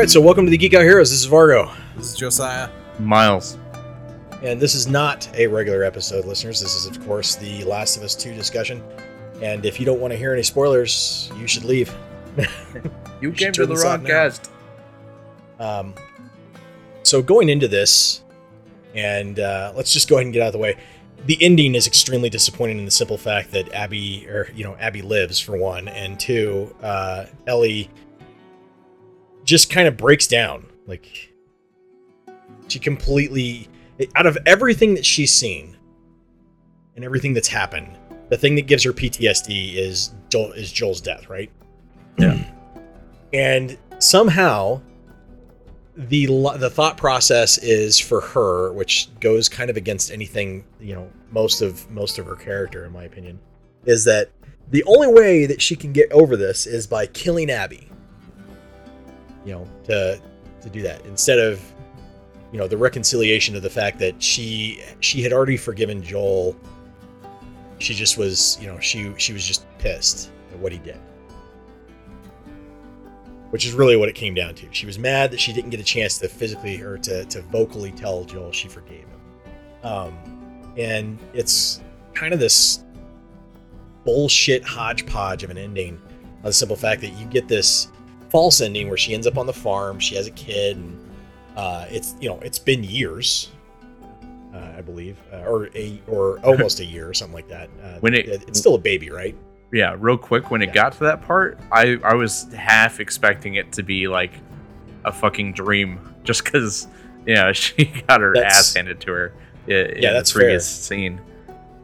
right, so welcome to the Geek Out Heroes. This is Vargo, This is Josiah. Miles. and this is not a regular episode, listeners. This is, of course, the Last of Us 2 discussion. And if you don't want to hear any spoilers, you should leave. You should came to the this wrong now. cast. Um, so going into this, and uh, let's just go ahead and get out of the way. The ending is extremely disappointing in the simple fact that Abby, or you know, Abby lives for one, and two, uh, Ellie just kind of breaks down. Like she completely, out of everything that she's seen and everything that's happened, the thing that gives her PTSD is Joel is Joel's death, right? Yeah. and somehow the the thought process is for her which goes kind of against anything you know most of most of her character in my opinion is that the only way that she can get over this is by killing abby you know to to do that instead of you know the reconciliation of the fact that she she had already forgiven joel she just was you know she she was just pissed at what he did which is really what it came down to. She was mad that she didn't get a chance to physically or to, to vocally tell Joel she forgave him. Um, and it's kind of this bullshit hodgepodge of an ending on the simple fact that you get this false ending where she ends up on the farm, she has a kid, and uh, it's you know it's been years, uh, I believe, uh, or a or almost a year or something like that. Uh, When it- it's still a baby, right? Yeah, real quick, when it Yeah. got to that part, I, I was half expecting it to be like a fucking dream just because, you know, she got her That's- ass handed to her in, Yeah, that's the previous scene.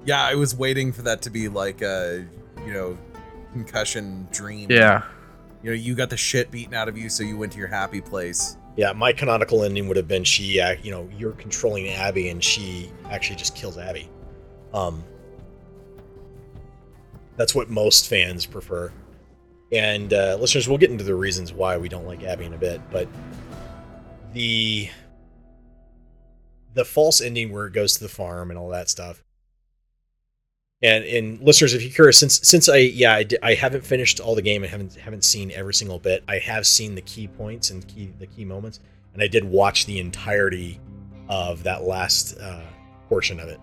Yeah, I was waiting for that to be like a, you know, concussion dream. Yeah. You know, you got the shit beaten out of you, so you went to your happy place. Yeah, my canonical ending would have been she, uh, you know, you're controlling Abby, and she actually just kills Abby. Um, that's what most fans prefer. And uh, listeners, we'll get into the reasons why we don't like Abby in a bit, but the the false ending where it goes to the farm and all that stuff. And and listeners, if you're curious, since since I yeah I, I haven't finished all the game, I haven't haven't seen every single bit. I have seen the key points and key the key moments, and I did watch the entirety of that last uh, portion of it,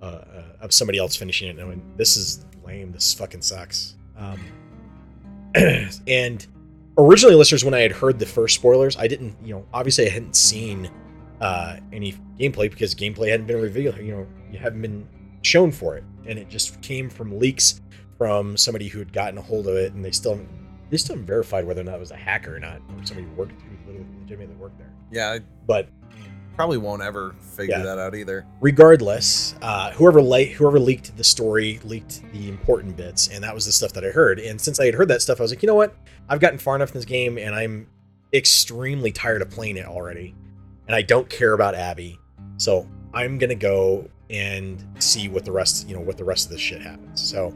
uh, uh, of somebody else finishing it. Knowing this is lame, this fucking sucks. Um, and originally, listeners, when I had heard the first spoilers, I didn't, you know, obviously I hadn't seen uh, any gameplay because gameplay hadn't been revealed. You know, you haven't been shown for it, and it just came from leaks from somebody who had gotten a hold of it, and they still haven't, they still haven't verified whether or not it was a hacker or not, or somebody who worked who legitimately worked there. Yeah, I But probably won't ever figure Yeah. that out either. regardless, uh, whoever le- whoever leaked the story leaked the important bits, and that was the stuff that I heard. And since I had heard that stuff, I was like, you know what? I've gotten far enough in this game, and I'm extremely tired of playing it already, and I don't care about Abby, so I'm gonna go and see what the rest, you know, what the rest of this shit happens. So,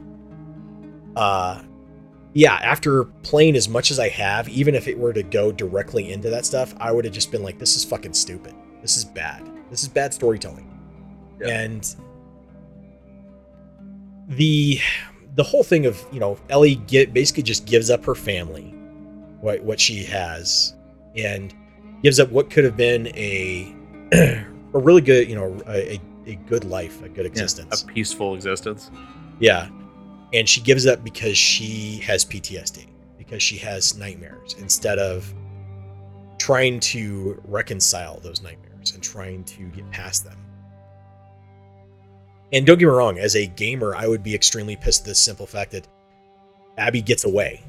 uh, yeah, after playing as much as I have, even if it were to go directly into that stuff, I would have just been like, this is fucking stupid. This is bad. This is bad storytelling. And the the whole thing of you know Ellie get basically just gives up her family, what what she has, and gives up what could have been a a really good you know a, a, a good life, a good Yeah, existence. A peaceful existence. Yeah. And she gives up because she has PTSD, because she has nightmares, instead of trying to reconcile those nightmares and trying to get past them. And don't get me wrong, as a gamer, I would be extremely pissed at the simple fact that Abby gets away,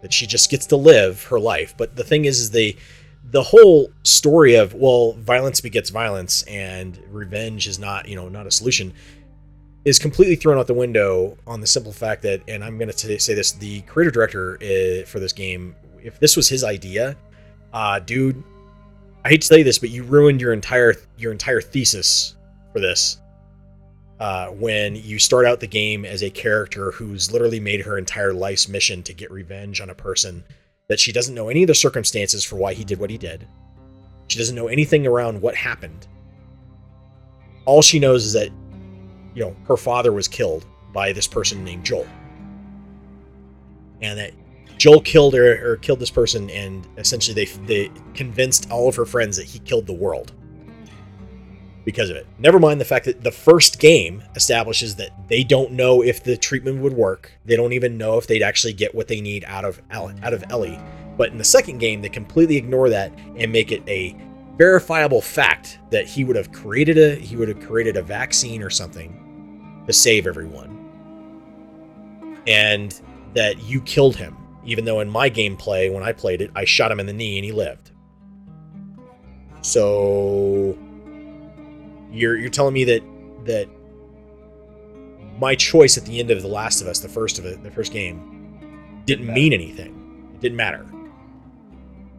that she just gets to live her life. But the thing is, is they the whole story of well, violence begets violence, and revenge is not you know not a solution is completely thrown out the window on the simple fact that, and I'm going to say this: the creator director uh, for this game, if this was his idea, uh, dude, I hate to you this, but you ruined your entire your entire thesis for this. Uh, when you start out the game as a character who's literally made her entire life's mission to get revenge on a person that she doesn't know any of the circumstances for why he did what he did. She doesn't know anything around what happened. All she knows is that you know, her father was killed by this person named Joel. And that Joel killed her or killed this person, and essentially they they convinced all of her friends that he killed the world because of it. Never mind the fact that the first game establishes that they don't know if the treatment would work. They don't even know if they'd actually get what they need out of out of Ellie. But in the second game, they completely ignore that and make it a verifiable fact that he would have created a he would have created a vaccine or something to save everyone. And that you killed him, even though in my gameplay when I played it, I shot him in the knee and he lived. So you're you're telling me that that my choice at the end of The Last of Us, the first of it, the first game, didn't mean anything. It didn't matter.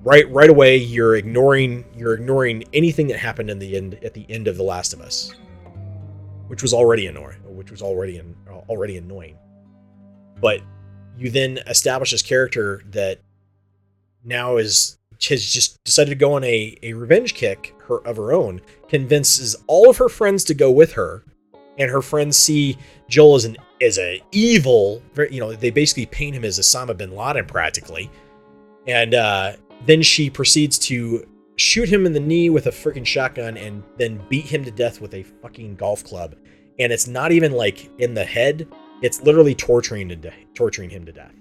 Right right away, you're ignoring you're ignoring anything that happened in the end at the end of The Last of Us, which was already annoying, which was already an, already annoying. But you then establish this character that now is has just decided to go on a, a revenge kick her, of her own, convinces all of her friends to go with her, and her friends see Joel as an as a evil, you know, they basically paint him as Osama bin Laden practically, and uh, then she proceeds to shoot him in the knee with a freaking shotgun and then beat him to death with a fucking golf club, and it's not even like in the head; it's literally torturing to de- torturing him to death.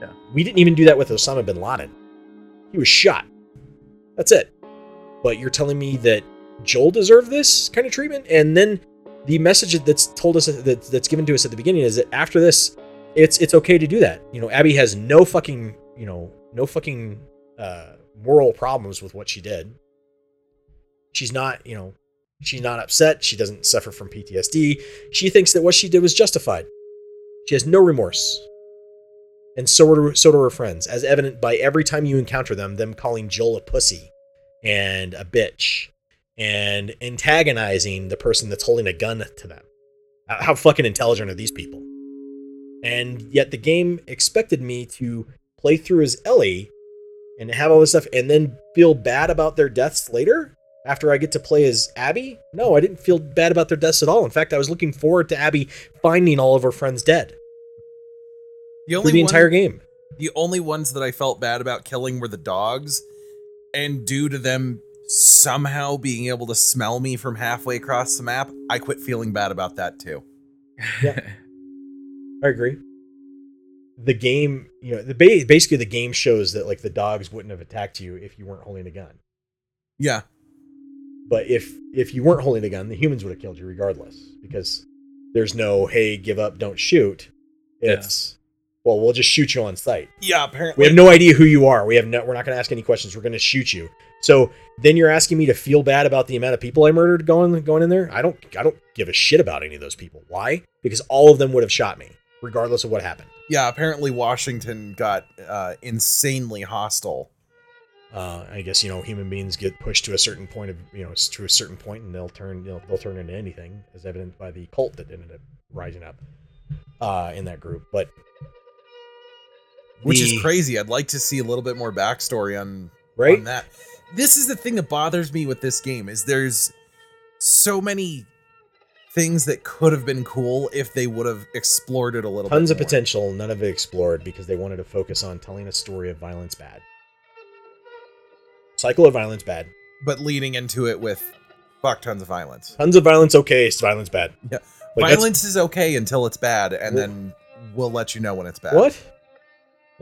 Yeah. We didn't even do that with Osama bin Laden. He was shot. That's it. But you're telling me that Joel deserved this kind of treatment, and then the message that's told us that that's given to us at the beginning is that after this, it's it's okay to do that. You know, Abby has no fucking you know no fucking uh, moral problems with what she did. She's not you know she's not upset. She doesn't suffer from PTSD. She thinks that what she did was justified. She has no remorse. And so do, so do her friends, as evident by every time you encounter them, them calling Joel a pussy and a bitch and antagonizing the person that's holding a gun to them. How fucking intelligent are these people? And yet the game expected me to play through as Ellie and have all this stuff and then feel bad about their deaths later after I get to play as Abby. No, I didn't feel bad about their deaths at all. In fact, I was looking forward to Abby finding all of her friends dead The through the entire game. The only ones that I felt bad about killing were the dogs, and due to them somehow being able to smell me from halfway across the map, I quit feeling bad about that too. Yeah. I agree. The game, you know, the ba- basically the game shows that like the dogs wouldn't have attacked you if you weren't holding a gun. Yeah, But if if you weren't holding a gun, the humans would have killed you regardless because there's no hey, give up, don't shoot. It's well, we'll just shoot you on sight. yeah. Apparently, We have no idea who you are. We have no. We're not going to ask any questions. We're going to shoot you. So then you're asking me to feel bad about the amount of people I murdered going going in there. I don't. I don't give a shit about any of those people. Why? Because all of them would have shot me, regardless of what happened. yeah. Apparently, Washington got uh, insanely hostile. Uh, I guess you know human beings get pushed to a certain point of you know to a certain point, and they'll turn they'll, they'll turn into anything, as evident by the cult that ended up rising up uh, in that group. But which the- is crazy. I'd like to see a little bit more backstory on right? on that. This is the thing that bothers me with this game is there's so many things that could have been cool if they would have explored it a little bit. Tons of more. potential, none of it explored because they wanted to focus on telling a story of violence bad. Cycle of violence bad. but leading into it with fuck tons of violence. Tons of violence okay, it's violence bad. Yeah. Like, violence is okay until it's bad, and Well- then we'll let you know when it's bad. What?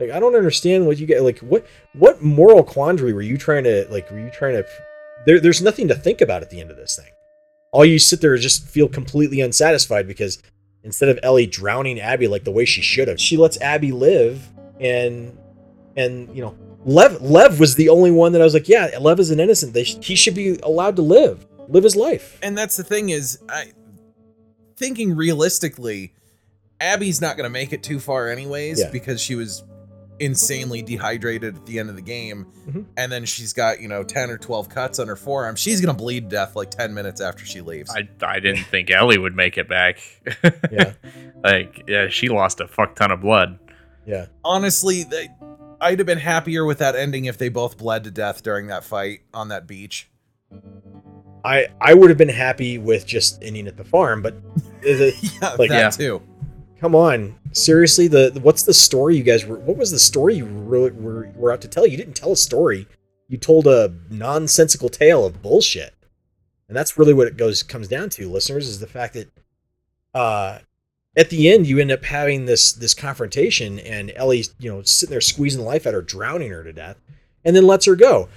Like I don't understand what you get. Like what? What moral quandary were you trying to like? Were you trying to? There, there's nothing to think about at the end of this thing. All you sit there and just feel completely unsatisfied because instead of Ellie drowning Abby like the way she should have, she lets Abby live and and you know Lev Lev was the only one that I was like, yeah, Lev is an innocent. They sh- he should be allowed to live, live his life. And that's the thing is, I thinking realistically, Abby's not going to make it too far anyways Yeah. because she was insanely dehydrated at the end of the game, Mhm. and then she's got you know ten or twelve cuts on her forearm. She's going to bleed to death like ten minutes after she leaves. I, I didn't think Ellie would make it back. Yeah. like, yeah, she lost a fuck ton of blood. Yeah, Honestly, they, I'd have been happier with that ending if they both bled to death during that fight on that beach. I I would have been happy with just ending at the farm, but is it Yeah, Like- that Yeah. too. Come on, seriously, the, the- what's the story you guys were? What was the story you really were, were out to tell? You didn't tell a story. You told a nonsensical tale of bullshit, and that's really what it goes comes down to, listeners, is the fact that uh, at the end you end up having this this confrontation, and ellie's you know, sitting there squeezing the life out of her, drowning her to death, and then lets her go.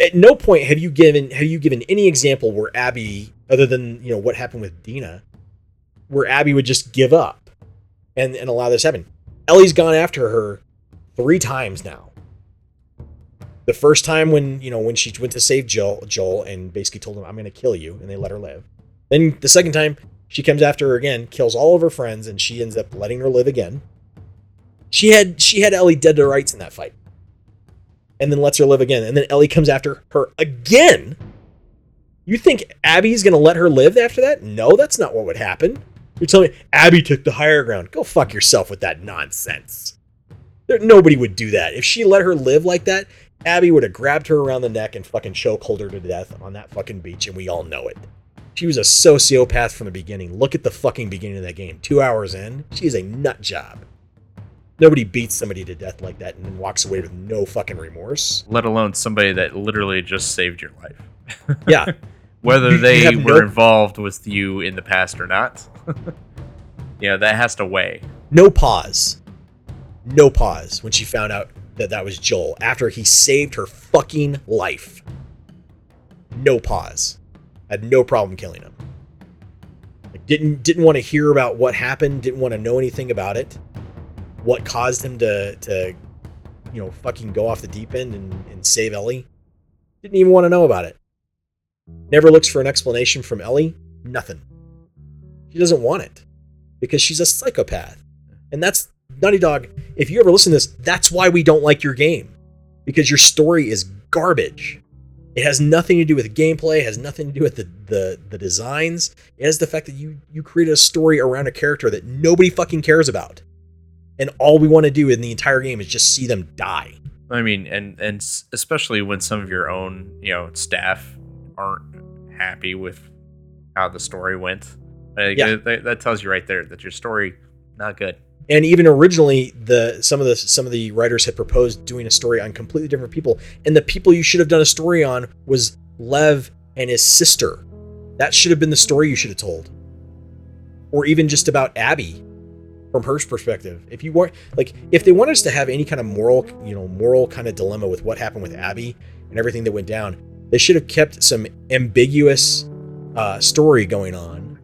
At no point have you given have you given any example where Abby, other than you know what happened with Dina, where Abby would just give up and, and allow this happen. Ellie's gone after her three times now. The first time when you know when she went to save Joel, Joel and basically told him, "I'm going to kill you," and they let her live. Then the second time she comes after her again, kills all of her friends, and she ends up letting her live again. She had she had Ellie dead to rights in that fight, and then lets her live again. And then Ellie comes after her again. You think Abby's going to let her live after that? No, that's not what would happen. You're telling me Abby took the higher ground. Go fuck yourself with that nonsense. There, nobody would do that. If she let her live like that, Abby would have grabbed her around the neck and fucking chokehold her to death on that fucking beach, and we all know it. She was a sociopath from the beginning. Look at the fucking beginning of that game. Two hours in, she is a nut job. Nobody beats somebody to death like that and then walks away with no fucking remorse. Let alone somebody that literally just saved your life. Yeah, Whether You- you they were no- involved with you in the past or not. yeah, that has to weigh. no pause. No pause when she found out that that was Joel after he saved her fucking life. No pause. Had no problem killing him. Like, didn't didn't want to hear about what happened. Didn't want to know anything about it. What caused him to to you know fucking go off the deep end and, and save Ellie? Didn't even want to know about it. Never looks for an explanation from Ellie. Nothing. She doesn't want it because she's a psychopath. And that's Naughty Dog. If you ever listen to this, that's why we don't like your game because your story is garbage. It has nothing to do with gameplay. Has nothing to do with the, the the designs. It has the fact that you you created a story around a character that nobody fucking cares about, and all we want to do in the entire game is just see them die. I mean, and and especially when some of your own, you know, staff aren't happy with how the story went. Like, Yeah. that, that tells you right there that your story not good. And even originally, the some of the some of the writers had proposed doing a story on completely different people, and the people you should have done a story on was Lev and his sister. That should have been the story you should have told, or even just about Abby from her perspective. If you want, like, if they want us to have any kind of moral, you know, moral kind of dilemma with what happened with Abby and everything that went down, they should have kept some ambiguous uh, story going on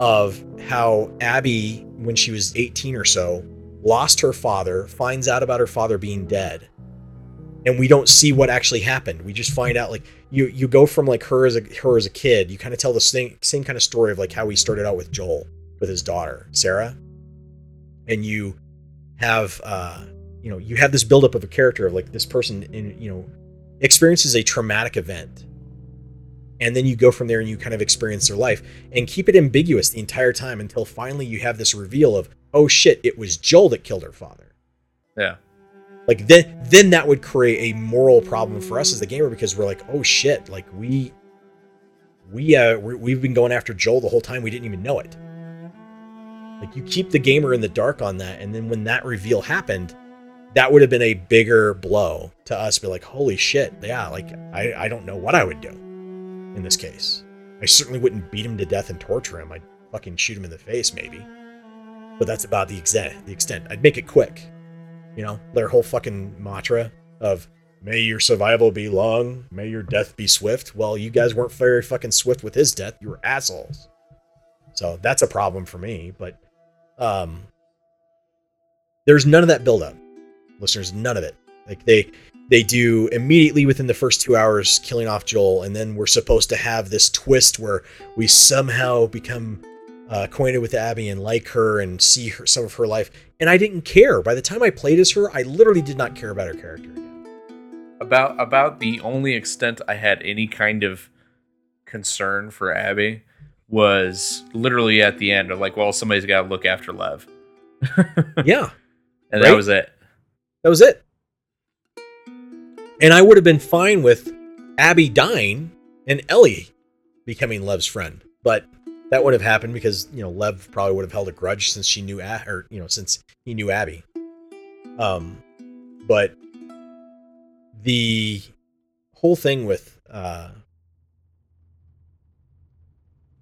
of how Abby, when she was 18 or so, lost her father, finds out about her father being dead. And we don't see what actually happened. We just find out like you you go from like her as a her as a kid, you kind of tell the same same kind of story of like how we started out with Joel with his daughter, Sarah. And you have uh you know, you have this buildup of a character of like this person in you know experiences a traumatic event and then you go from there and you kind of experience their life and keep it ambiguous the entire time until finally you have this reveal of oh shit it was joel that killed her father Yeah. like then then that would create a moral problem for us as the gamer because we're like oh shit like we we uh we- we've been going after joel the whole time we didn't even know it like you keep the gamer in the dark on that and then when that reveal happened that would have been a bigger blow to us be like holy shit yeah like i i don't know what i would do in this case. I certainly wouldn't beat him to death and torture him. I'd fucking shoot him in the face, maybe. But that's about the extent. The extent. I'd make it quick. You know, their whole fucking mantra of "May your survival be long, may your death be swift." Well, you guys weren't very fucking swift with his death. You were assholes. So that's a problem for me. But um, there's none of that buildup, listeners. None of it. Like they they do immediately within the first two hours killing off Joel, and then we're supposed to have this twist where we somehow become uh, acquainted with Abby and like her and see her some of her life. And I didn't care. By the time I played as her, I literally did not care about her character again. About about the only extent I had any kind of concern for Abby was literally at the end of like, well, somebody's got to look after Lev, Yeah, and Right? that was it. That was it. And I would have been fine with Abby dying and Ellie becoming Lev's friend. But that would have happened because you know Lev probably would have held a grudge since she knew or you know since he knew Abby. Um, but the whole thing with uh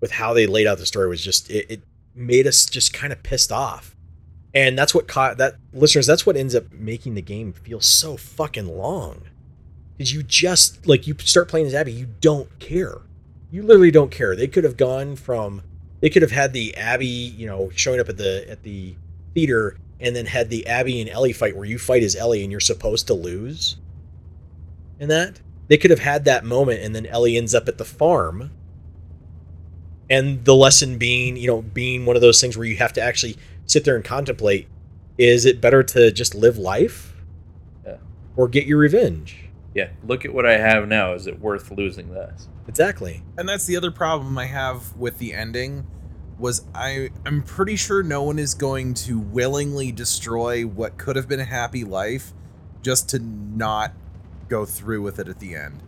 with how they laid out the story was just it, it made us just kind of pissed off and that's what caught that listeners that's what ends up making the game feel so fucking long. Because you just like you start playing as abby you don't care. You literally don't care. They could have gone from they could have had the abby you know showing up at the at the theater and then had the abby and ellie fight where you fight as ellie and you're supposed to lose and that. They could have had that moment and then ellie ends up at the farm. And the lesson being you know being one of those things where you have to actually sit there and contemplate is it better to just live life Yeah. or get your revenge Yeah, look at what I have now. Is it worth losing this? exactly And that's the other problem I have with the ending was I I'm pretty sure no one is going to willingly destroy what could have been a happy life just to not go through with it at the end.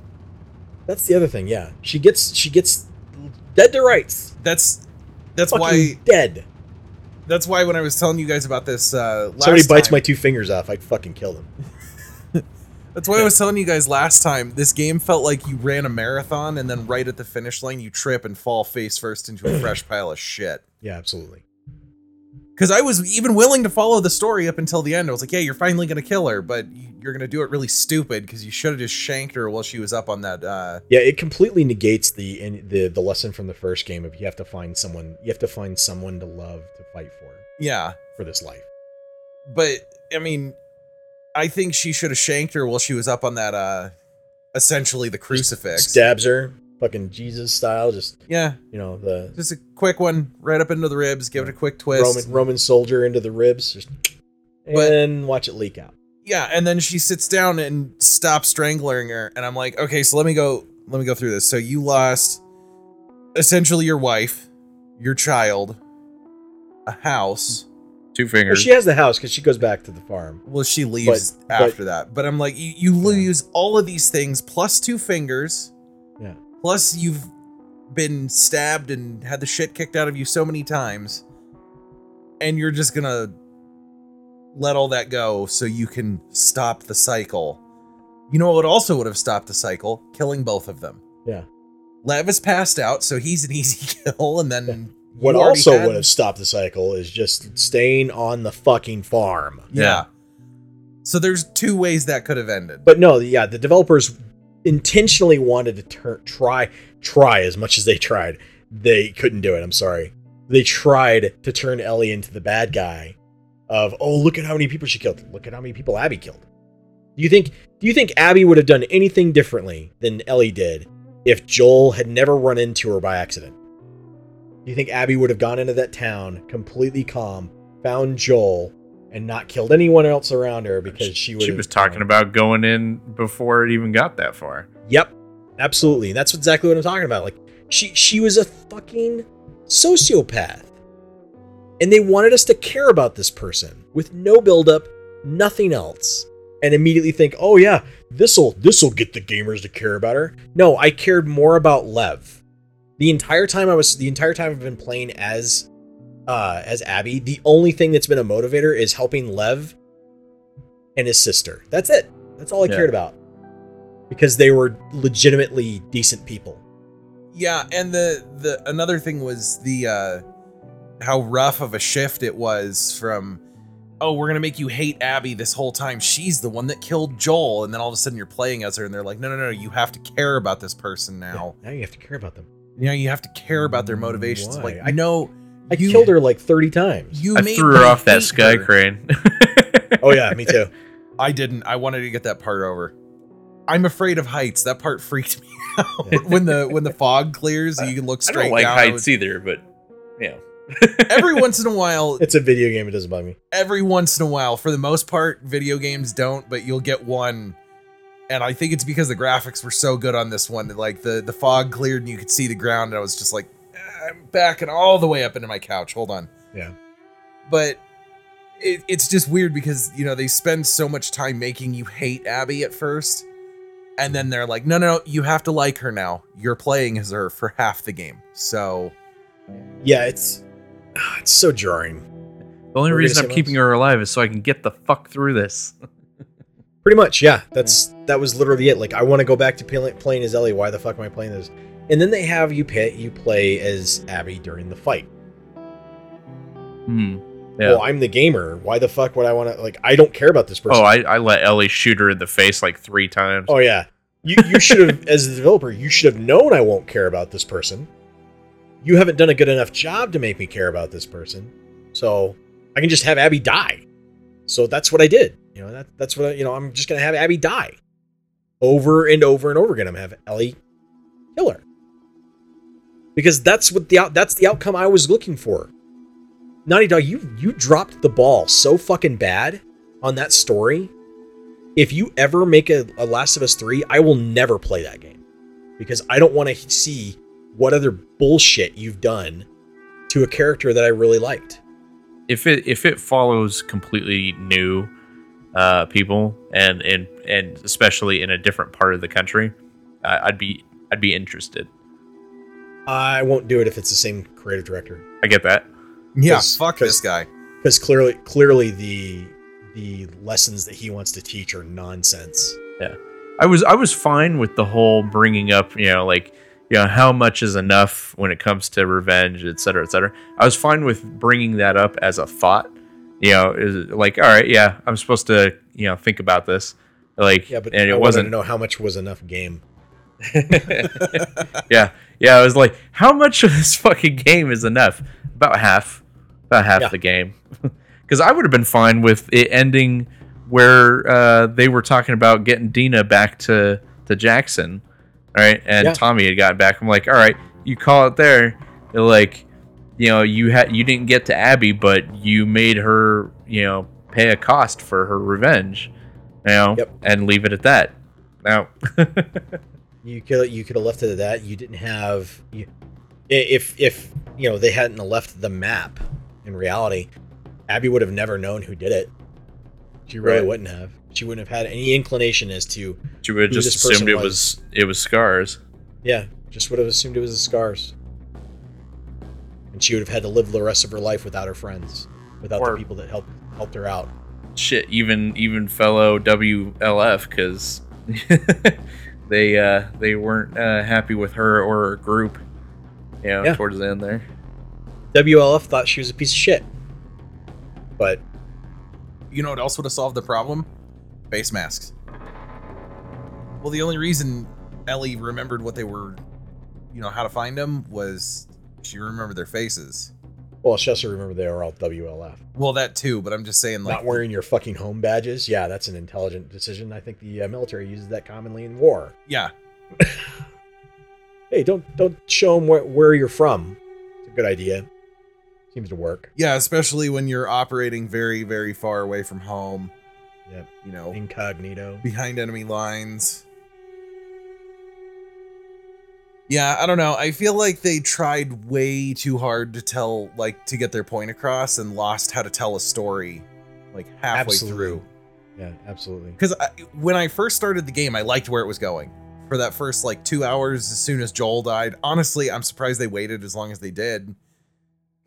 that's the other thing yeah she gets she gets dead to rights That's that's Fucking why dead that's why when I was telling you guys about this uh last somebody bites time, my two fingers off i'd fucking kill them That's why I was telling you guys last time. This game felt like you ran a marathon and then right at the finish line you trip and fall face first into a fresh pile of shit. yeah absolutely Because I was even willing to follow the story up until the end. I was like, yeah, you're finally going to kill her, but you're going to do it really stupid because you should have just shanked her while she was up on that. Uh, yeah it completely negates the in, the the lesson from the first game of you have to find someone you have to find someone to love to fight for yeah. for this life But, I mean, I think she should have shanked her while she was up on that, uh, essentially the crucifix. stabs her fucking jesus style just yeah. you know the Just a quick one right up into the ribs, give it a quick twist. roman roman soldier into the ribs just and But- then watch it leak out yeah and then she sits down and stops strangling her and i'm like okay so let me go let me go through this so you lost essentially your wife your child a house Two Well, fingers. she has the house because she goes back to the farm. well she leaves But- but- after that but i'm like you, you lose all of these things plus two fingers Yeah. Plus you've been stabbed and had the shit kicked out of you so many times and you're just gonna let all that go so you can stop the cycle you know what also would have stopped the cycle killing both of them Yeah. lev is passed out so he's an easy kill and then What also had- would have stopped the cycle is just staying on the fucking farm. yeah. so there's two ways that could have ended But no, yeah, the developers intentionally wanted to turn try try as much as they tried. They couldn't do it. I'm sorry. They tried to turn Ellie into the bad guy of, "Oh, look at how many people she killed. Look at how many people Abby killed." Do you think do you think Abby would have done anything differently than Ellie did if Joel had never run into her by accident? Do you think Abby would have gone into that town completely calm, found Joel, and not killed anyone else around her because she she was talking about going in before it even got that far. Yep, absolutely. That's exactly what I'm talking about. Like she she was a fucking sociopath. And they wanted us to care about this person with no buildup, nothing else. And immediately think, oh yeah, this'll this'll get the gamers to care about her. No, I cared more about Lev. The entire time I was the entire time I've been playing as uh as Abby, the only thing that's been a motivator is helping Lev and his sister. That's it. That's all I Yeah. cared about. Because they were legitimately decent people. Yeah, and the the another thing was the uh how rough of a shift it was from oh, we're gonna make you hate Abby this whole time. She's the one that killed Joel, and then all of a sudden you're playing as her, and they're like, no, no, no, you have to care about this person now. now you have to care about them. You know, you have to care about their motivations. Why? Like, I- no, I you, killed her like 30 times. You I made threw her off that sky her. crane. oh yeah, me too. I didn't. I wanted to get that part over. I'm afraid of heights. That part freaked me out. when the when the fog clears, you can look straight. I straight don't like down. heights either, but yeah. Every once in a while, It's a video game, it doesn't bug me. every once in a while. For the most part, video games don't, but you'll get one. And I think it's because the graphics were so good on this one that like the the fog cleared and you could see the ground. And I was just like, "Ah, I'm backing all the way up into my couch. Hold on. Yeah. But it, it's just weird because you know they spend so much time making you hate Abby at first, and then they're like, no, no, no, you have to like her now. You're playing as her for half the game, so Yeah, it's ah, it's so jarring. The only What were you reason I'm keeping her alive is so I can get the fuck through this. Pretty much, yeah. That's that was literally it. Like, I want to go back to playing as Ellie. Why the fuck am I playing this? And then they have you pay, you play as Abby during the fight. Hmm. Yeah. Well, I'm the gamer. Why the fuck would I want to? Like, I don't care about this person. oh, I, I let Ellie shoot her in the face like three times. Oh yeah. You you should have as a developer, you should have known I won't care about this person. You haven't done a good enough job to make me care about this person. So I can just have Abby die. So that's what I did. You know, that that's what I, you know, I'm just gonna have Abby die. Over and over and over again. I'm gonna have Ellie kill her. Because that's what the that's the outcome I was looking for. Naughty Dog, you you dropped the ball so fucking bad on that story if you ever make a, a Last of Us 3, I will never play that game because I don't want to see what other bullshit you've done to a character that I really liked. if it if it follows completely new uh, people and and and especially in a different part of the country, I'd be I'd be interested. I won't do it if it's the same creative director I get that. Yeah, 'Cause- fuck 'cause- this guy. because clearly, clearly the the lessons that he wants to teach are nonsense. Yeah, I was I was fine with the whole bringing up, you know, like you know how much is enough when it comes to revenge, et cetera, et cetera. I was fine with bringing that up as a thought. You know, is like, all right, yeah, I'm supposed to, you know, think about this. Like, Yeah, but and I it wasn't to know how much was enough game. yeah, yeah. I was like, how much of this fucking game is enough? About half, about half Yeah. the game. Because I would have been fine with it ending where uh, they were talking about getting Dina back to to Jackson, right? And Yeah. Tommy had gotten back. I'm like, all right, you call it there. They're like, you know, you had you didn't get to Abby, but you made her, you know, pay a cost for her revenge, you know, Yep. and leave it at that. Now, You could you could have left it at that. You didn't have you, if if you know they hadn't left the map. In reality, Abby would have never known who did it. She really Right. wouldn't have. She wouldn't have had any inclination as to she would have just assumed it was. it was scars. yeah. Just would have assumed it was the scars, and she would have had to live the rest of her life without her friends, without Or- the people that helped helped her out. shit even even fellow WLF because they uh they weren't uh, happy with her or her group you know Yeah. towards the end there WLF thought she was a piece of shit, but You know what else would have solved the problem? Face masks. Well, the only reason Ellie remembered what they were, you know, how to find them was she remembered their faces. Well, she also remember they are all WLF. Well, that too, but I'm just saying, like, not wearing your fucking home badges. Yeah, that's an intelligent decision. I think the uh, military uses that commonly in war. yeah, Hey, don't don't show them where, where you're from. It's a good idea. Seems to work. yeah, especially when you're operating very, very far away from home. Yep. You know, Incognito. behind enemy lines. Yeah, I don't know. I feel like they tried way too hard to tell, like, to get their point across and lost how to tell a story, like, halfway Absolutely. through. Yeah, absolutely. Because when I first started the game, I liked where it was going. For that first, like, two hours as soon as Joel died, honestly, I'm surprised they waited as long as they did.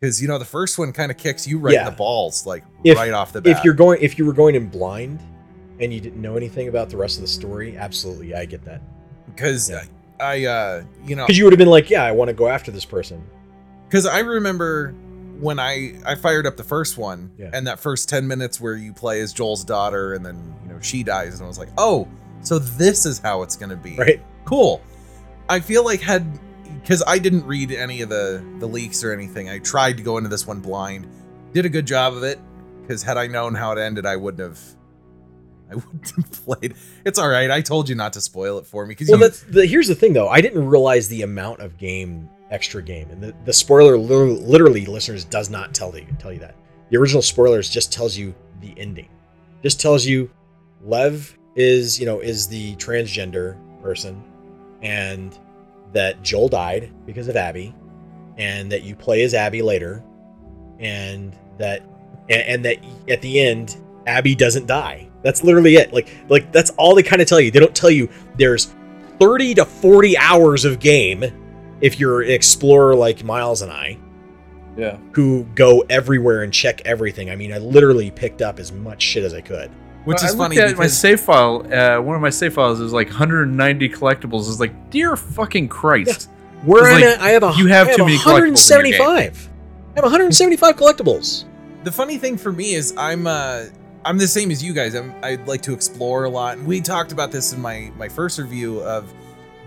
Because, you know, the first one kind of kicks you right Yeah. in the balls, like, If- right off the bat. If you're going if you were going in blind and you didn't know anything about the rest of the story, absolutely, I get that. Because Yeah. I, uh, you know, Because you would have been like, yeah, I want to go after this person. because I remember when I I fired up the first one Yeah. and that first 10 minutes where you play as Joel's daughter and then you know she dies and I was like oh so this is how it's gonna be Right? cool I feel like had because I didn't read any of the the leaks or anything I tried to go into this one blind did a good job of it because had I known how it ended I wouldn't have I wouldn't have played it's all right I told you not to spoil it for me because Well, that's the, here's the thing though. I didn't realize the amount of game, extra game, and the, the spoiler literally, literally, listeners, does not tell you tell you that. The original spoilers just tells you the ending. Just tells you Lev is you know is the transgender person, and that Joel died because of Abby, and that you play as Abby later, and that and, and that at the end Abby doesn't die. That's literally it. Like like that's all they kind of tell you. They don't tell you there's 30 to 40 hours of game if you're an explorer like Miles and I. Yeah. who go everywhere and check everything. I mean, I literally picked up as much shit as I could. Which Well, is I funny looked at my save file. Uh, one of my save files is like 190 collectibles. Is like, dear fucking Christ. Where It's I'm like, at, I have a you have I too many collectibles in your game. 175. I have 175 collectibles. the funny thing for me is I'm uh I'm the same as you guys. I'm I like to explore a lot. And we talked about this in my my first review of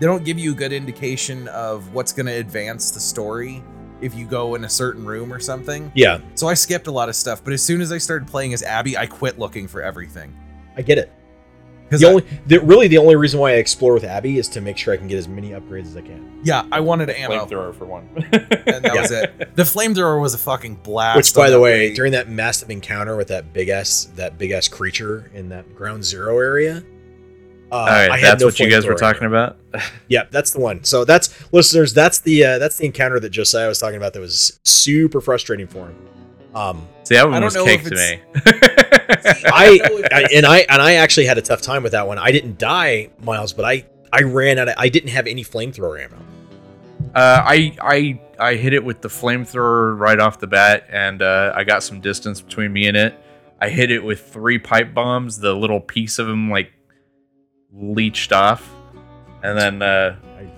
they don't give you a good indication of what's going to advance the story if you go in a certain room or something. Yeah, So I skipped a lot of stuff, but as soon as I started playing as Abby, I quit looking for everything. I get it. Cuz The only, the, really, the only reason why I explore with Abby is to make sure I can get as many upgrades as I can. yeah, I wanted an ammo Flamethrower for one. and that Yeah. was it. The flamethrower was a fucking blast. Which, by the that way, during that massive encounter with that big ass, that big ass creature in that ground zero area, uh, All right, I that's no what you guys were talking ammo. about. Yeah, that's the one. So that's listeners. That's the uh, that's the encounter that Josiah was talking about. That was super frustrating for him. Um, See, that I one don't was know cake to me. I, I and I and I actually had a tough time with that one. I didn't die, Miles, but I I ran out. Of, I didn't have any flamethrower ammo. Uh, I I I hit it with the flamethrower right off the bat, and uh, I got some distance between me and it. I hit it with three pipe bombs. The little piece of them like leached off, and then uh, I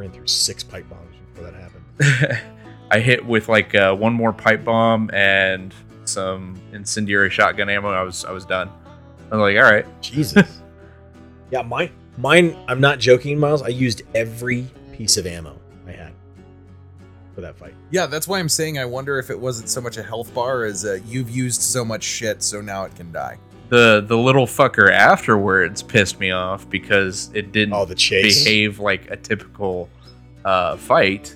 ran through six pipe bombs before that happened. I hit with like uh, one more pipe bomb and some incendiary shotgun ammo. I was I was done. I was like, all right, Jesus. yeah, mine mine. I'm not joking, Miles. I used every piece of ammo I had for that fight. Yeah, that's why I'm saying I wonder if it wasn't so much a health bar as uh, you've used so much shit, so now it can die. The the little fucker afterwards pissed me off because it didn't Oh, the chase. behave like a typical uh, fight.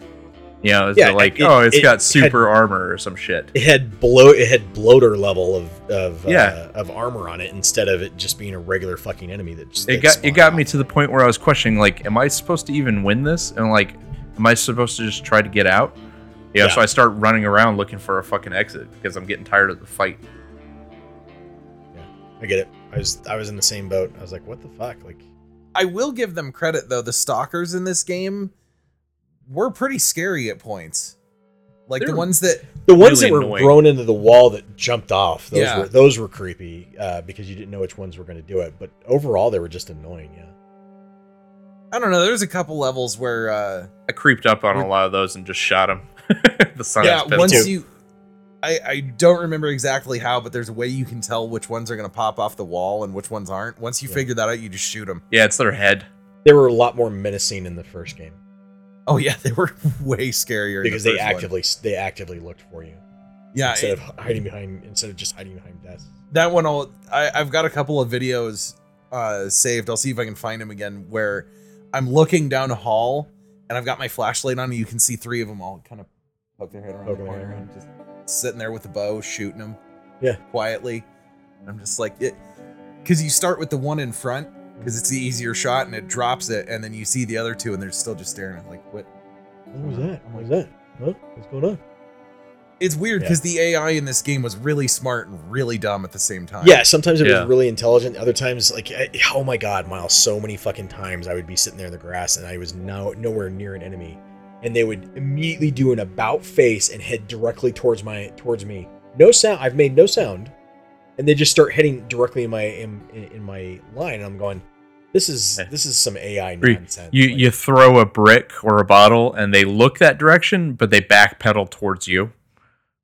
You know, it's Yeah, like, it- oh, it's it got had- super armor or some shit. It had blow. It had bloater level of of Yeah. uh, of armor on it instead of it just being a regular fucking enemy that just It that got it got me to the point where I was questioning, like, am I supposed to even win this? And like, am I supposed to just try to get out? You know, Yeah. so I start running around looking for a fucking exit because I'm getting tired of the fight. I get it. I was I was in the same boat. I was like, what the fuck? Like, I will give them credit though. The stalkers in this game were pretty scary at points. Like the They're- ones that the ones Really that were annoying. grown into the wall that jumped off. Those Yeah. were those were creepy uh, because you didn't know which ones were going to do it. But overall, they were just annoying. Yeah. I don't know. There's a couple levels where uh I creeped up on a lot of those and just shot them. the sun yeah, has once too. you I, I don't remember exactly how, but there's a way you can tell which ones are going to pop off the wall and which ones aren't. Once you Yeah. figure that out, you just shoot them. yeah, it's their head. They were a lot more menacing in the first game Oh yeah, they were way scarier in the because they first one. actively they actively looked for you yeah instead it- of hiding behind instead of just hiding behind desks. that one I'll, I, I've got a couple of videos uh, saved. I'll see if I can find them again where I'm looking down a hall and I've got my flashlight on and you can see three of them all kind of poke their head around the their corner head and just sitting there with the bow shooting them. Yeah. Quietly. And I'm just like it because you start with the one in front because it's the easier shot and it drops it and then you see the other two and they're still just staring at like what What was that? What was that? Huh? What's going on? it's weird Yeah. because the AI in this game was really smart and really dumb at the same time. Yeah, sometimes it Yeah. was really intelligent. Other times, like, I, oh my god, Miles, so many fucking times I would be sitting there in the grass and I was no nowhere near an enemy, and they would immediately do an about face and head directly towards my towards me. No sound. I've made no sound, and they just start heading directly in my in, in my line, and I'm going, this is this is some AI nonsense. You Like, you throw a brick or a bottle and they look that direction, but they backpedal towards you.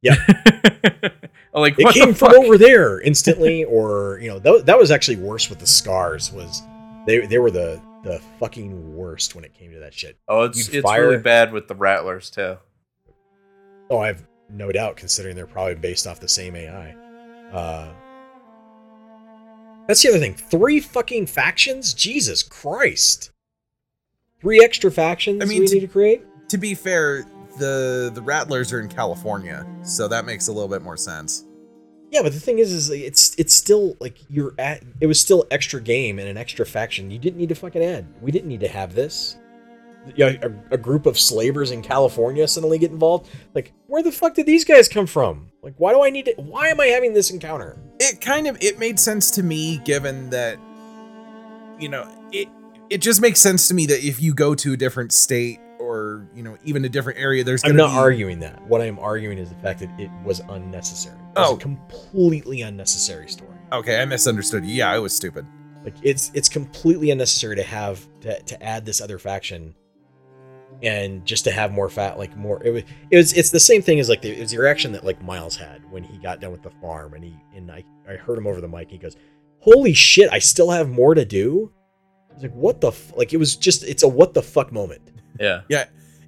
Yeah. like it came from over there instantly, or you know that, that was actually worse with the scars. Was they they were the the fucking worst when it came to that shit. Oh, it's You'd it's fire- really bad with the rattlers too. Oh, I have no doubt, considering they're probably based off the same AI. Uh, that's the other thing. Three fucking factions? Jesus Christ! Three extra factions I mean, we to- need to create? to be fair, the the Rattlers are in California, so that makes a little bit more sense. Yeah, but the thing is, is it's it's still like you're at. It was still extra game and an extra faction. You didn't need to fucking add. We didn't need to have this. Yeah, a, a group of slavers in California suddenly get involved. Like, where the fuck did these guys come from? Like, why do I need to? Why am I having this encounter? It kind of it made sense to me given that you know, it it just makes sense to me that if you go to a different state or you know even a different area, there's I'm not be, arguing that. What I'm arguing is the fact that it was unnecessary. It was Oh. a completely unnecessary story. Okay, I misunderstood you. Yeah, I was stupid. Like it's it's completely unnecessary to have to, to add this other faction, and just to have more fat like more. It was it was it's the same thing as like the, it was the reaction that like Miles had when he got done with the farm and he and I I heard him over the mic. He goes, "Holy shit! I still have more to do." I was like, "What the f-? like?" It was just it's a what the fuck moment. Yeah yeah.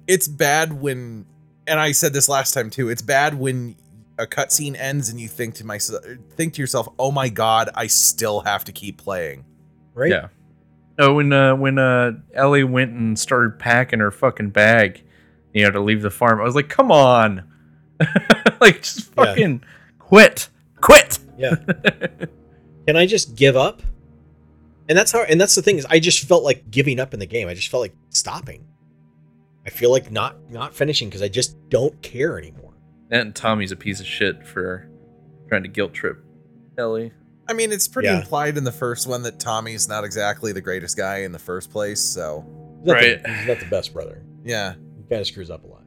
It's bad when, and I said this last time too. It's bad when a cutscene ends and you think to myself, think to yourself, "Oh my god, I still have to keep playing." Right? Yeah. Oh, when uh, when uh, Ellie went and started packing her fucking bag, you know, to leave the farm, I was like, "Come on, like just Yeah. fucking quit, quit." Yeah. Can I just give up? And that's how and that's the thing is I just felt like giving up in the game. I just felt like stopping. I feel like not not finishing because I just don't care anymore. And Tommy's a piece of shit for trying to guilt trip Ellie. I mean, it's pretty Yeah. implied in the first one that Tommy's not exactly the greatest guy in the first place. So He's not, Right. the, he's not the best brother. yeah, He kind of screws up a lot.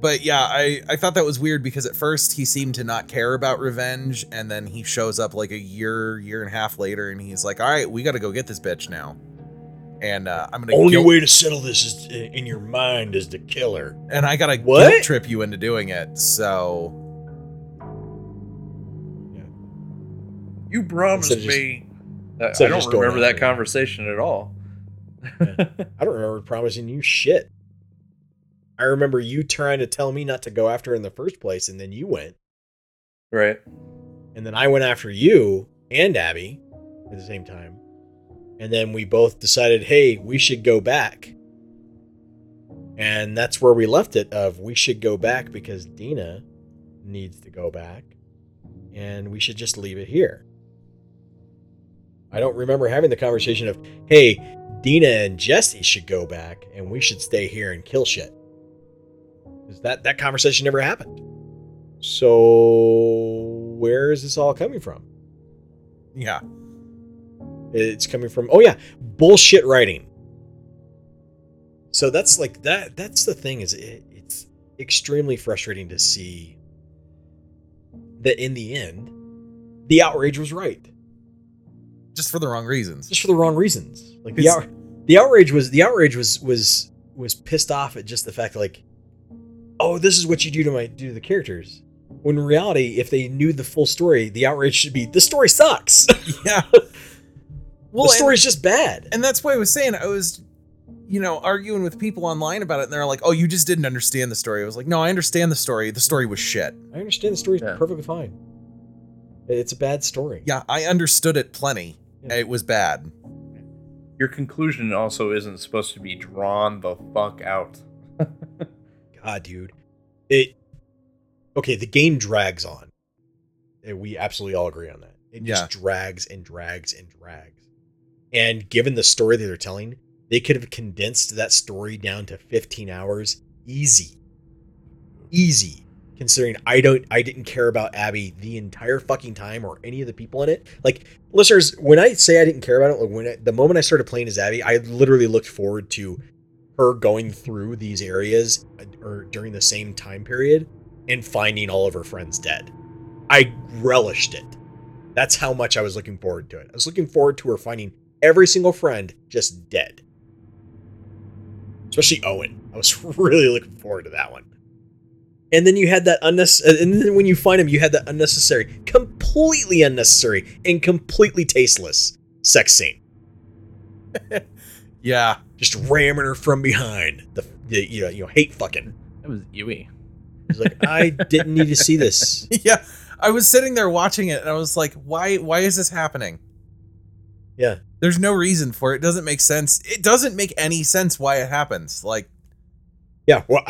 but yeah, I I thought that was weird because at first he seemed to not care about revenge, and then he shows up like a year year and a half later, and he's like, "All right, we got to go get this bitch now." And uh, I'm gonna Only guilt- way to settle this is in your mind is to kill her. and I gotta What? guilt trip you into doing it. So You promised Instead just- me. Uh, I don't remember that conversation at all. I don't remember promising you shit. I remember you trying to tell me not to go after her in the first place, and then you went. right. And then I went after you and Abby at the same time. And then we both decided, hey, we should go back. And that's where we left it of we should go back because Dina needs to go back. And we should just leave it here. I don't remember having the conversation of, hey, Dina and Jesse should go back and we should stay here and kill shit. Because that, that conversation never happened. So where is this all coming from? yeah, It's coming from oh yeah, bullshit writing. So that's like that that's the thing is it, it's extremely frustrating to see that in the end the outrage was right. just for the wrong reasons. Just for the wrong reasons. Like the out, the outrage was the outrage was was was pissed off at just the fact like oh this is what you do to my do to the characters. When in reality, if they knew the full story, the outrage should be the story sucks. yeah. Well, the and- story's just bad. and that's why I was saying I was, you know, arguing with people online about it, and they're like, "Oh, you just didn't understand the story." I was like, "No, I understand the story. The story was shit. I understand the story's Yeah. perfectly fine. It's a bad story. Yeah, I understood it plenty. Yeah. It was bad. Your conclusion also isn't supposed to be drawn the fuck out. God, dude. It okay, the game drags on. We absolutely all agree on that. It just drags and drags and drags. And given the story that they're telling, they could have condensed that story down to 15 hours easy. Easy. Considering I don't I didn't care about Abby the entire fucking time or any of the people in it. Like listeners, when I say I didn't care about it, like when I, the moment I started playing as Abby, I literally looked forward to her going through these areas uh, or during the same time period and finding all of her friends dead. I relished it. That's how much I was looking forward to it. I was looking forward to her finding every single friend just dead. Especially Owen. I was really looking forward to that one. And then you had that unnecessary, and then when you find him, you had that unnecessary, completely unnecessary, and completely tasteless sex scene. Yeah, Just ramming her from behind. The, the you know, you know, hate fucking. That was Yui. He's like, I didn't need to see this. yeah. I was sitting there watching it, and I was like, "Why? Why is this happening?" Yeah. There's no reason for it. It doesn't make sense. It doesn't make any sense why it happens. Like, Yeah, well,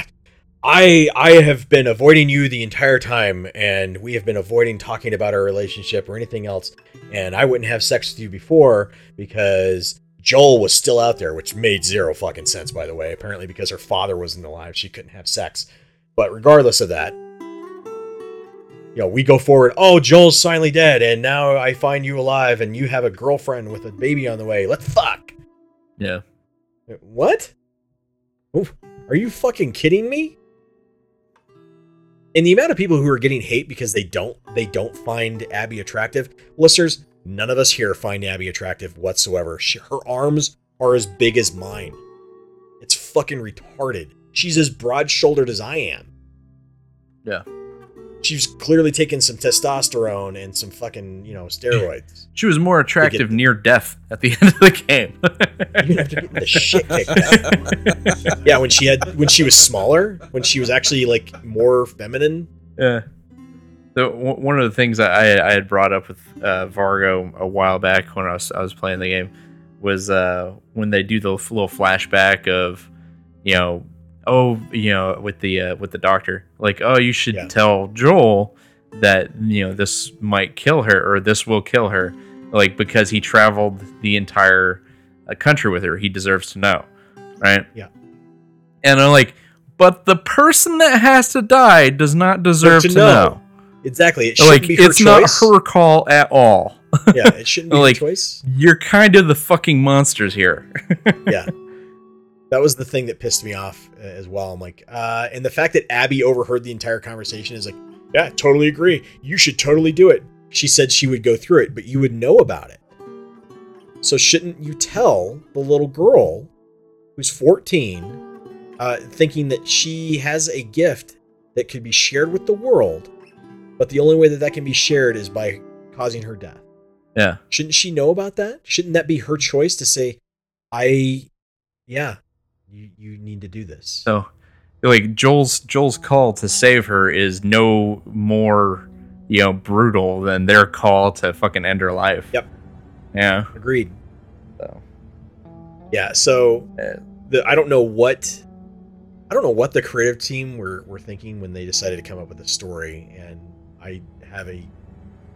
I I have been avoiding you the entire time, and we have been avoiding talking about our relationship or anything else. And I wouldn't have sex with you before because Joel was still out there, which made zero fucking sense, by the way. Apparently, because her father wasn't alive, she couldn't have sex. But regardless of that, you know, we go forward. Oh, Joel's finally dead, and now I find you alive, and you have a girlfriend with a baby on the way. Let's fuck. Yeah. What? Are you fucking kidding me? And the amount of people who are getting hate because they don't they don't find Abby attractive, listeners, none of us here find Abby attractive whatsoever. She, her arms are as big as mine. It's fucking retarded. She's as broad-shouldered as I am. Yeah. She's clearly taken some testosterone and some fucking, you know, steroids. She was more attractive near death at the end of the game. Even after getting the shit kicked out. yeah, when she had when she was smaller, when she was actually like more feminine. yeah. So w- one of the things that I, I had brought up with uh, Vargo a while back when I was I was playing the game was uh, when they do the little flashback of, you know, oh, you know, with the uh, with the doctor, like, oh, you should Yeah. tell Joel that you know this might kill her or this will kill her, like because he traveled the entire uh, country with her, he deserves to know, right? Yeah. And I'm like, but the person that has to die does not deserve to to, know. know. Exactly. It shouldn't Like it's not her call at all. yeah, it shouldn't be Like- her choice. You're kind of the fucking monsters here. Yeah. That was the thing that pissed me off uh, as well. I'm like, uh, and the fact that Abby overheard the entire conversation is like, yeah, totally agree. You should totally do it. She said she would go through it, but you would know about it. So shouldn't you tell the little girl who's 14, uh, thinking that she has a gift that could be shared with the world, but the only way that that can be shared is by causing her death? yeah. Shouldn't she know about that? Shouldn't that be her choice to say, I, yeah, you, you need to do this? So like Joel's Joel's call to save her is no more, you know, brutal than their call to fucking end her life. Yep. Yeah. Agreed. So Yeah. So uh, the, I don't know what, I don't know what the creative team were, were thinking when they decided to come up with a story. And I have a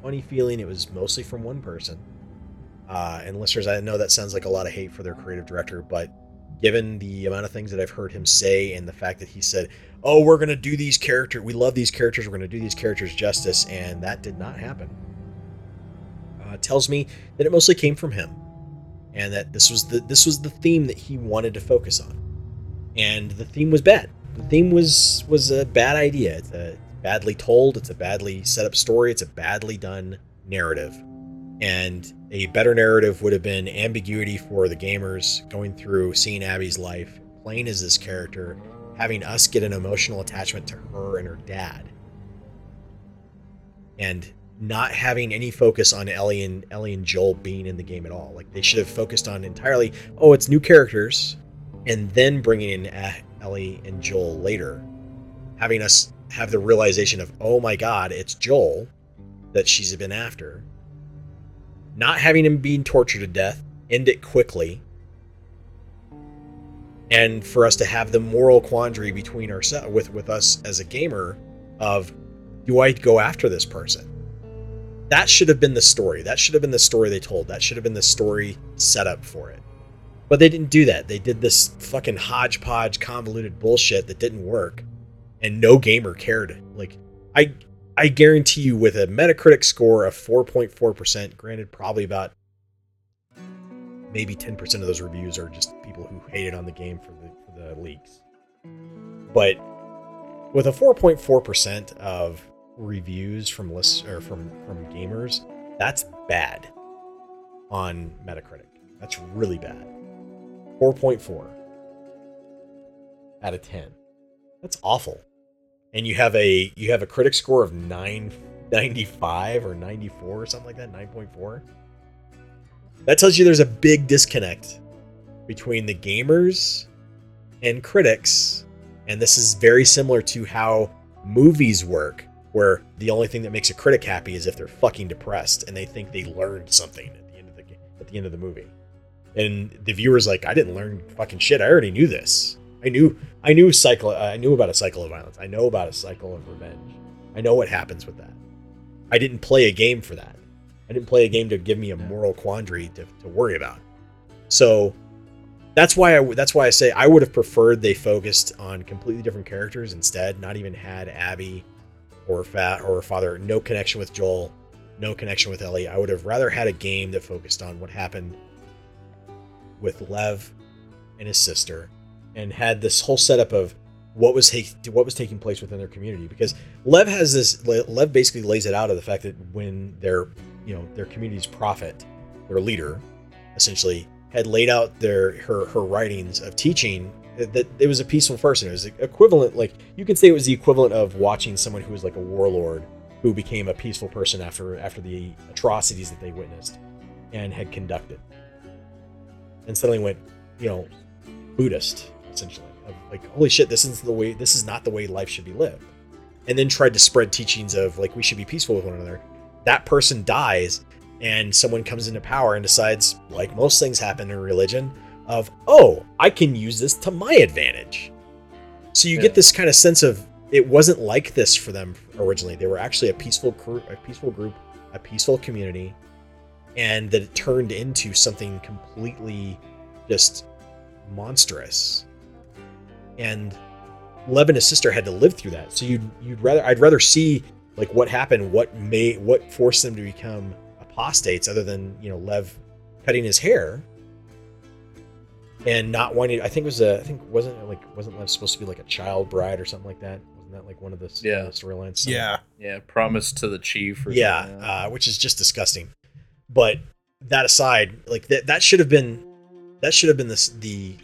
funny feeling it was mostly from one person. Uh, and listeners, I know that sounds like a lot of hate for their creative director, but given the amount of things that I've heard him say and the fact that he said, "Oh, we're going to do these characters. We love these characters. We're going to do these characters justice," and that did not happen. Uh, tells me that it mostly came from him, and that this was the this was the theme that he wanted to focus on, and the theme was bad. The theme was was a bad idea. It's a badly told. It's a badly set up story. It's a badly done narrative. And a better narrative would have been ambiguity for the gamers going through seeing Abby's life, playing as this character, having us get an emotional attachment to her and her dad, and not having any focus on Ellie and Ellie and Joel being in the game at all. Like they should have focused on entirely, oh, it's new characters, and then bringing in Ellie and Joel later, having us have the realization of, oh my God, it's Joel that she's been after not having him being tortured to death, end it quickly, and for us to have the moral quandary between ourselves with with us as a gamer of do I go after this person? That should have been the story. That should have been the story they told. That should have been the story set up for it. But they didn't do that. They did this fucking hodgepodge convoluted bullshit that didn't work. And no gamer cared. Like I I guarantee you, with a Metacritic score of 4.4%, granted, probably about maybe 10% of those reviews are just people who hated on the game for the, for the leaks. But with a 4.4% of reviews from lists or from from gamers, that's bad on Metacritic. That's really bad. 4.4 out of 10. That's awful and you have a you have a critic score of 995 or 94 or something like that 9.4 that tells you there's a big disconnect between the gamers and critics and this is very similar to how movies work where the only thing that makes a critic happy is if they're fucking depressed and they think they learned something at the end of the at the end of the movie. And the viewer's like i didn't learn fucking shit. I already knew this. I knew I knew cycle uh, I knew about a cycle of violence. I know about a cycle of revenge. I know what happens with that. I didn't play a game for that. I didn't play a game to give me a moral quandary to, to worry about. So that's why I that's why I say I would have preferred they focused on completely different characters instead, not even had Abby or Fat or her father, no connection with Joel, no connection with Ellie. I would have rather had a game that focused on what happened with Lev and his sister and had this whole setup of what was ta- what was taking place within their community because Lev has this Lev basically lays it out of the fact that when their you know their community's prophet their leader essentially had laid out their her her writings of teaching that it was a peaceful person. It was equivalent like you could say it was the equivalent of watching someone who was like a warlord who became a peaceful person after after the atrocities that they witnessed and had conducted. And suddenly went you know buddhist essentially of like holy shit this isn't the way this is not the way life should be lived. And then tried to spread teachings of like we should be peaceful with one another. That person dies and someone comes into power and decides like most things happen in religion of oh i can use this to my advantage. So you Yeah. get this kind of sense of it wasn't like this for them originally. They were actually a peaceful group a peaceful group a peaceful community and that it turned into something completely just monstrous and Lev and his sister had to live through that. So you'd you'd rather I'd rather see like what happened, what made what forced them to become apostates, other than you know Lev cutting his hair and not wanting. I think it was a I think wasn't it like wasn't Lev supposed to be like a child bride or something like that? Wasn't that like one of the Yeah. one of storylines? Yeah. Yeah, promise to the chief. Or yeah, uh, which is just disgusting. But that aside, like that that should have been that should have been this the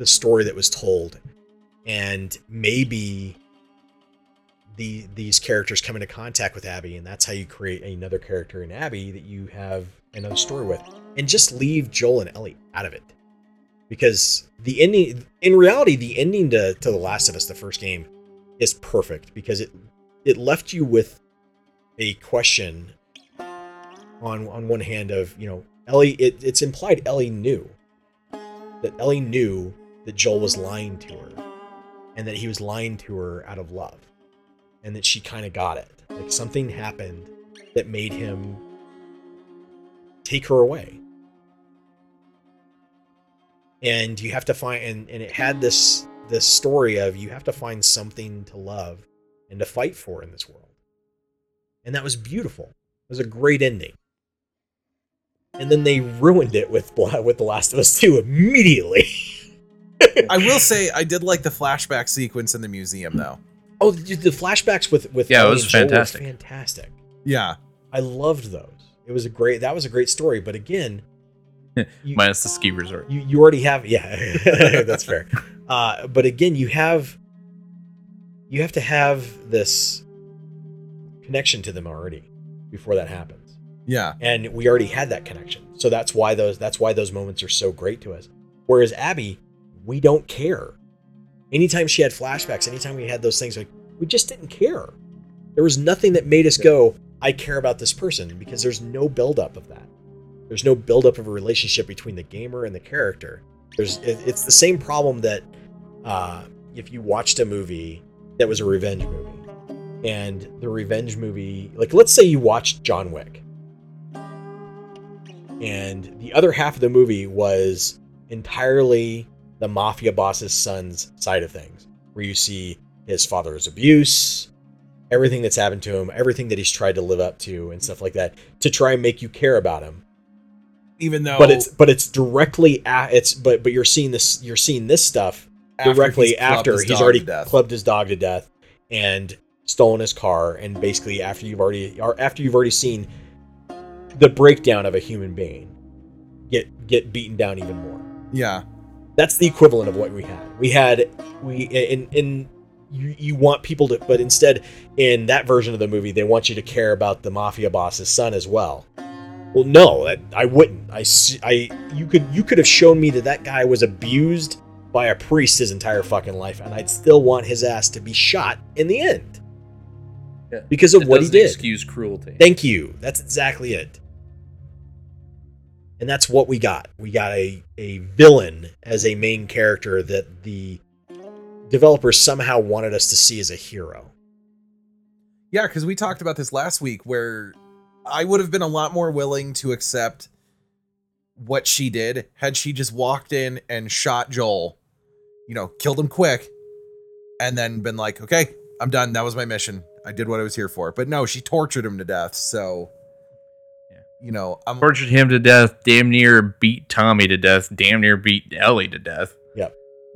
the story that was told, and maybe the these characters come into contact with Abby, and that's how you create another character in Abby that you have another story with, and just leave Joel and Ellie out of it, because the ending in reality the ending to to the Last of Us the first game is perfect because it it left you with a question on on one hand of you know Ellie it, it's implied Ellie knew that Ellie knew that Joel was lying to her and that he was lying to her out of love and that she kind of got it. Like something happened that made him take her away. And you have to find and, and it had this this story of you have to find something to love and to fight for in this world. And that was beautiful. It was a great ending. And then they ruined it with with the last of us 2 immediately I will say I did like the flashback sequence in the museum though. oh the, the flashbacks with with Yeah, it was and Joel were fantastic. fantastic Yeah. i loved those it was a great that was a great story but again you, minus the ski resort. you, you already have yeah that's fair uh, but again you have you have to have this connection to them already before that happens Yeah. and we already had that connection so that's why those that's why those moments are so great to us whereas abby we don't care. Anytime she had flashbacks anytime we had those things like we just didn't care. There was nothing that made us go i care about this person because there's no buildup of that. There's no buildup of a relationship between the gamer and the character. There's it's the same problem that uh, if you watched a movie that was a revenge movie and the revenge movie like let's say you watched john wick. And the other half of the movie was entirely the mafia boss's son's side of things where you see his father's abuse everything that's happened to him everything that he's tried to live up to and stuff like that to try and make you care about him. Even though but it's but it's directly at it's but but you're seeing this you're seeing this stuff after directly after he's already clubbed his dog to death and stolen his car and basically after you've already or after you've already seen the breakdown of a human being get get beaten down even more. Yeah. That's the equivalent of what we had we had we in in you, you want people to but instead in that version of the movie they want you to care about the mafia boss's son as well well no that, i wouldn't i i you could you could have shown me that that guy was abused by a priest his entire fucking life and i'd still want his ass to be shot in the end Yeah. because of It what he did Excuse cruelty. Thank you. That's exactly it. And that's what we got. We got a, a villain as a main character that the developers somehow wanted us to see as a hero. Yeah, because we talked about this last week where I would have been a lot more willing to accept what she did had she just walked in and shot Joel, you know, killed him quick, and then been like, okay, I'm done. That was my mission. I did what I was here for. But no, she tortured him to death. So. You know, I'm Tortured him to death. Damn near beat Tommy to death. Damn near beat Ellie to death. Yeah.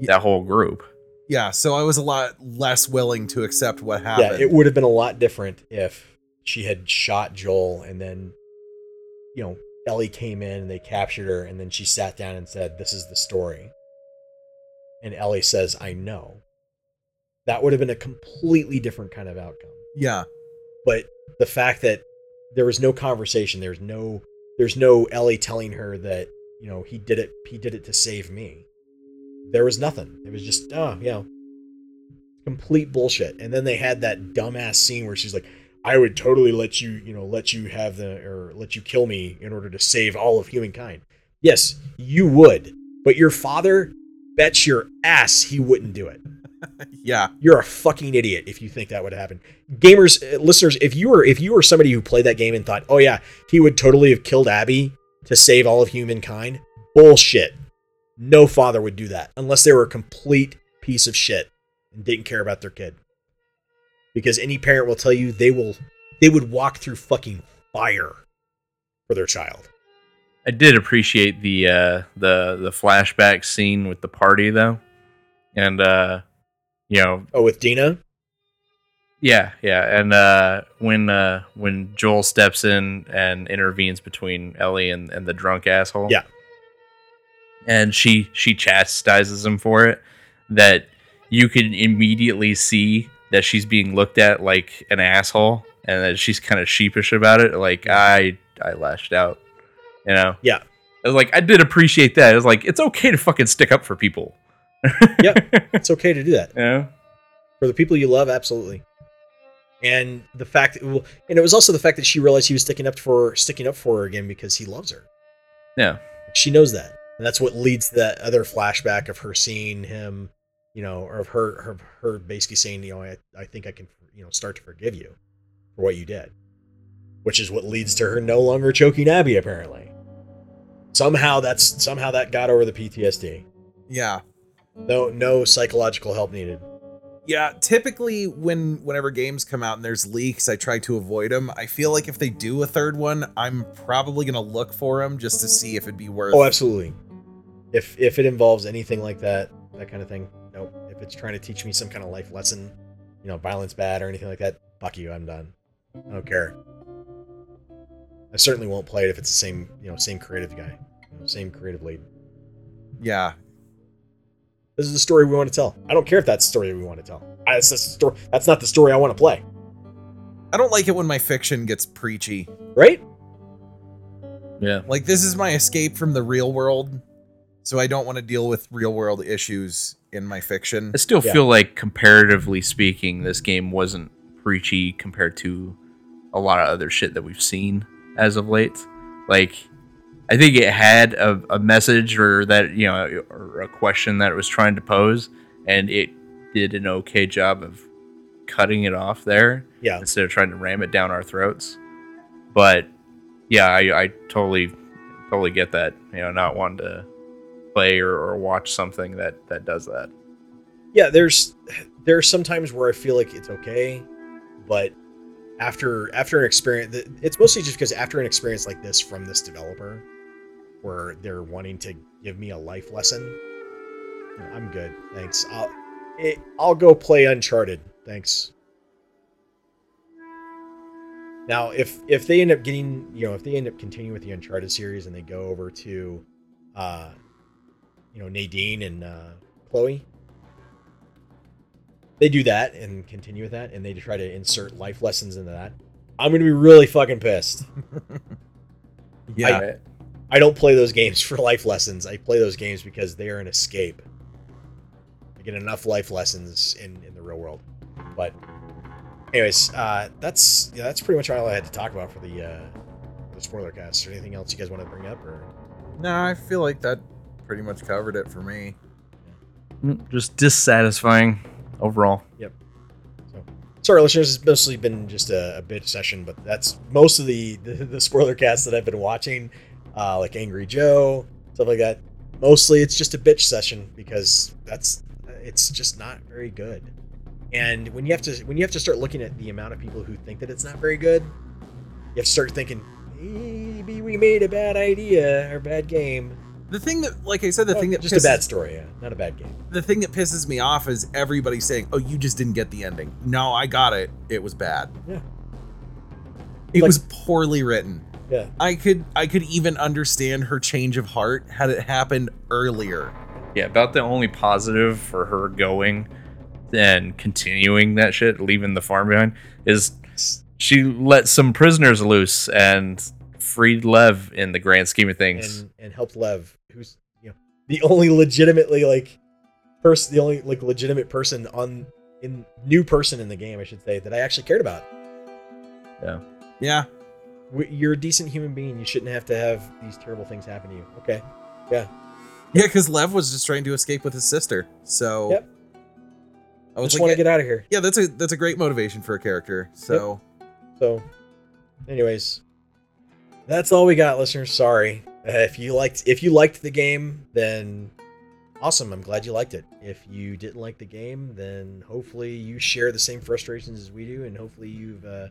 That whole group. Yeah, so I was a lot less willing to accept what happened. Yeah, it would have been a lot different if she had shot Joel and then, you know, Ellie came in and they captured her and then she sat down and said, This is the story. And Ellie says, I know. That would have been a completely different kind of outcome. yeah, But the fact that there was no conversation, there's no there's no Ellie telling her that, you know, he did it he did it to save me. There was nothing. It was just, oh, you know, complete bullshit. And then they had that dumbass scene where she's like, I would totally let you, you know, let you have the or let you kill me in order to save all of humankind. Yes, you would. But your father bets your ass he wouldn't do it. Yeah, You're a fucking idiot if you think that would happen. Gamers, uh, listeners, if you were if you were somebody who played that game and thought, "Oh yeah, he would totally have killed Abby to save all of humankind," bullshit. No father would do that unless they were a complete piece of shit and didn't care about their kid. Because any parent will tell you they will they would walk through fucking fire for their child. I did appreciate the uh, the the flashback scene with the party though, and uh, you know, Oh, with Dina? yeah, yeah, and uh, when uh, when Joel steps in and intervenes between Ellie and, and the drunk asshole, Yeah. and she she chastises him for it, that you can immediately see that she's being looked at like an asshole, and that she's kind of sheepish about it. Like I I lashed out, you know. Yeah. I was like, I did appreciate that. I was like, it's okay to fucking stick up for people. Yeah. It's okay to do that. You know? for the people you love absolutely and the fact well, and it was also the fact that she realized he was sticking up for sticking up for her again because he loves her Yeah. she knows that and that's what leads to that other flashback of her seeing him you know or of her her, her basically saying you know I, I think i can you know start to forgive you for what you did which is what leads to her no longer choking abby apparently somehow that's somehow that got over the ptsd yeah, no no psychological help needed yeah. Typically, when whenever games come out and there's leaks, I try to avoid them. I feel like if they do a third one, I'm probably gonna look for them just to see if it'd be worth. Oh, absolutely. If if it involves anything like that, that kind of thing, nope. If it's trying to teach me some kind of life lesson, you know, violence bad or anything like that, fuck you, I'm done. I don't care. I certainly won't play it if it's the same, you know, same creative guy, you know, same creative lead. Yeah, This is the story we want to tell. I don't care if that's the story we want to tell. I, that's, the story, that's not the story I want to play, I don't like it when my fiction gets preachy. right? Yeah. Like this is my escape from the real world, so I don't want to deal with real world issues in my fiction. I still Yeah. feel like, comparatively speaking, this game wasn't preachy compared to a lot of other shit that we've seen as of late. Like, I think it had a, a message or that, you know, or a question that it was trying to pose, and it did an okay job of cutting it off there Yeah. instead of trying to ram it down our throats. But yeah, I, I totally, totally get that. You know, not wanting to play or, or watch something that that does that. yeah there's there's sometimes where i feel like it's okay but after after an experience it's mostly just because after an experience like this from this developer where they're wanting to give me a life lesson. I'm good. Thanks. I'll it, i'll go play uncharted. Thanks. Now if if they end up getting you know if they end up continuing with the uncharted series and they go over to uh you know nadine and uh chloe they do that and continue with that and they try to insert life lessons into that i'm gonna be really fucking pissed. Yeah, Right? I don't play those games for life lessons i play those games because they are an escape i get enough life lessons in in the real world but anyways uh that's yeah that's pretty much all i had to talk about for the uh the spoiler cast Is there anything else you guys want to bring up or no, I feel like that pretty much covered it for me. Mm, Just dissatisfying overall. Yep. So, sorry, listeners. It's mostly been just a, a bit session, but that's most of the, the the spoiler cast that I've been watching, uh, like Angry Joe, stuff like that. Mostly, it's just a bitch session because that's it's just not very good. And when you have to when you have to start looking at the amount of people who think that it's not very good, you have to start thinking maybe we made a bad idea or bad game. The thing that, like I said, the Well, thing that just pisses, a bad story, yeah, not a bad game. the thing that pisses me off is everybody saying, "Oh, you just didn't get the ending." No, I got it. It was bad. Yeah. It Like- was poorly written. Yeah, I could I could even understand her change of heart had it happened earlier. Yeah, about the only positive for her going and continuing that shit, leaving the farm behind, is she let some prisoners loose and freed Lev in the grand scheme of things. and and helped Lev, who's you know the only legitimately like person, the only like legitimate person on in new person in the game, I should say, that I actually cared about. Yeah, W- You're a decent human being. You shouldn't have to have these terrible things happen to you. Okay. yeah, Yeah, because Lev was just trying to escape with his sister. So Yep. I was just like, want to get out of here. yeah, that's a that's a great motivation for a character. So So, anyways, that's all we got, listeners. Sorry uh, if you liked if you liked the game, then awesome. I'm glad you liked it. If you didn't like the game, then hopefully you share the same frustrations as we do, and hopefully you've uh,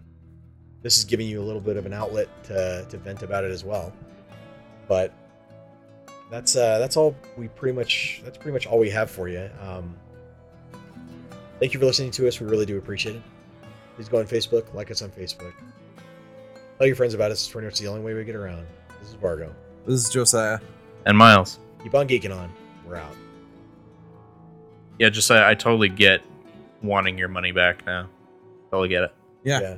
this is giving you a little bit of an outlet to to vent about it as well. But that's uh, that's all we pretty much that's pretty much all we have for you. Um, thank you for listening to us. We really do appreciate it please go on Facebook, like us on Facebook. Tell your friends about us. It's pretty much the only way we get around. This is Vargo. this is Josiah. And Miles, Keep on geeking on. We're out. yeah, just I, I totally get wanting your money back now. Totally get it. Yeah. Yeah.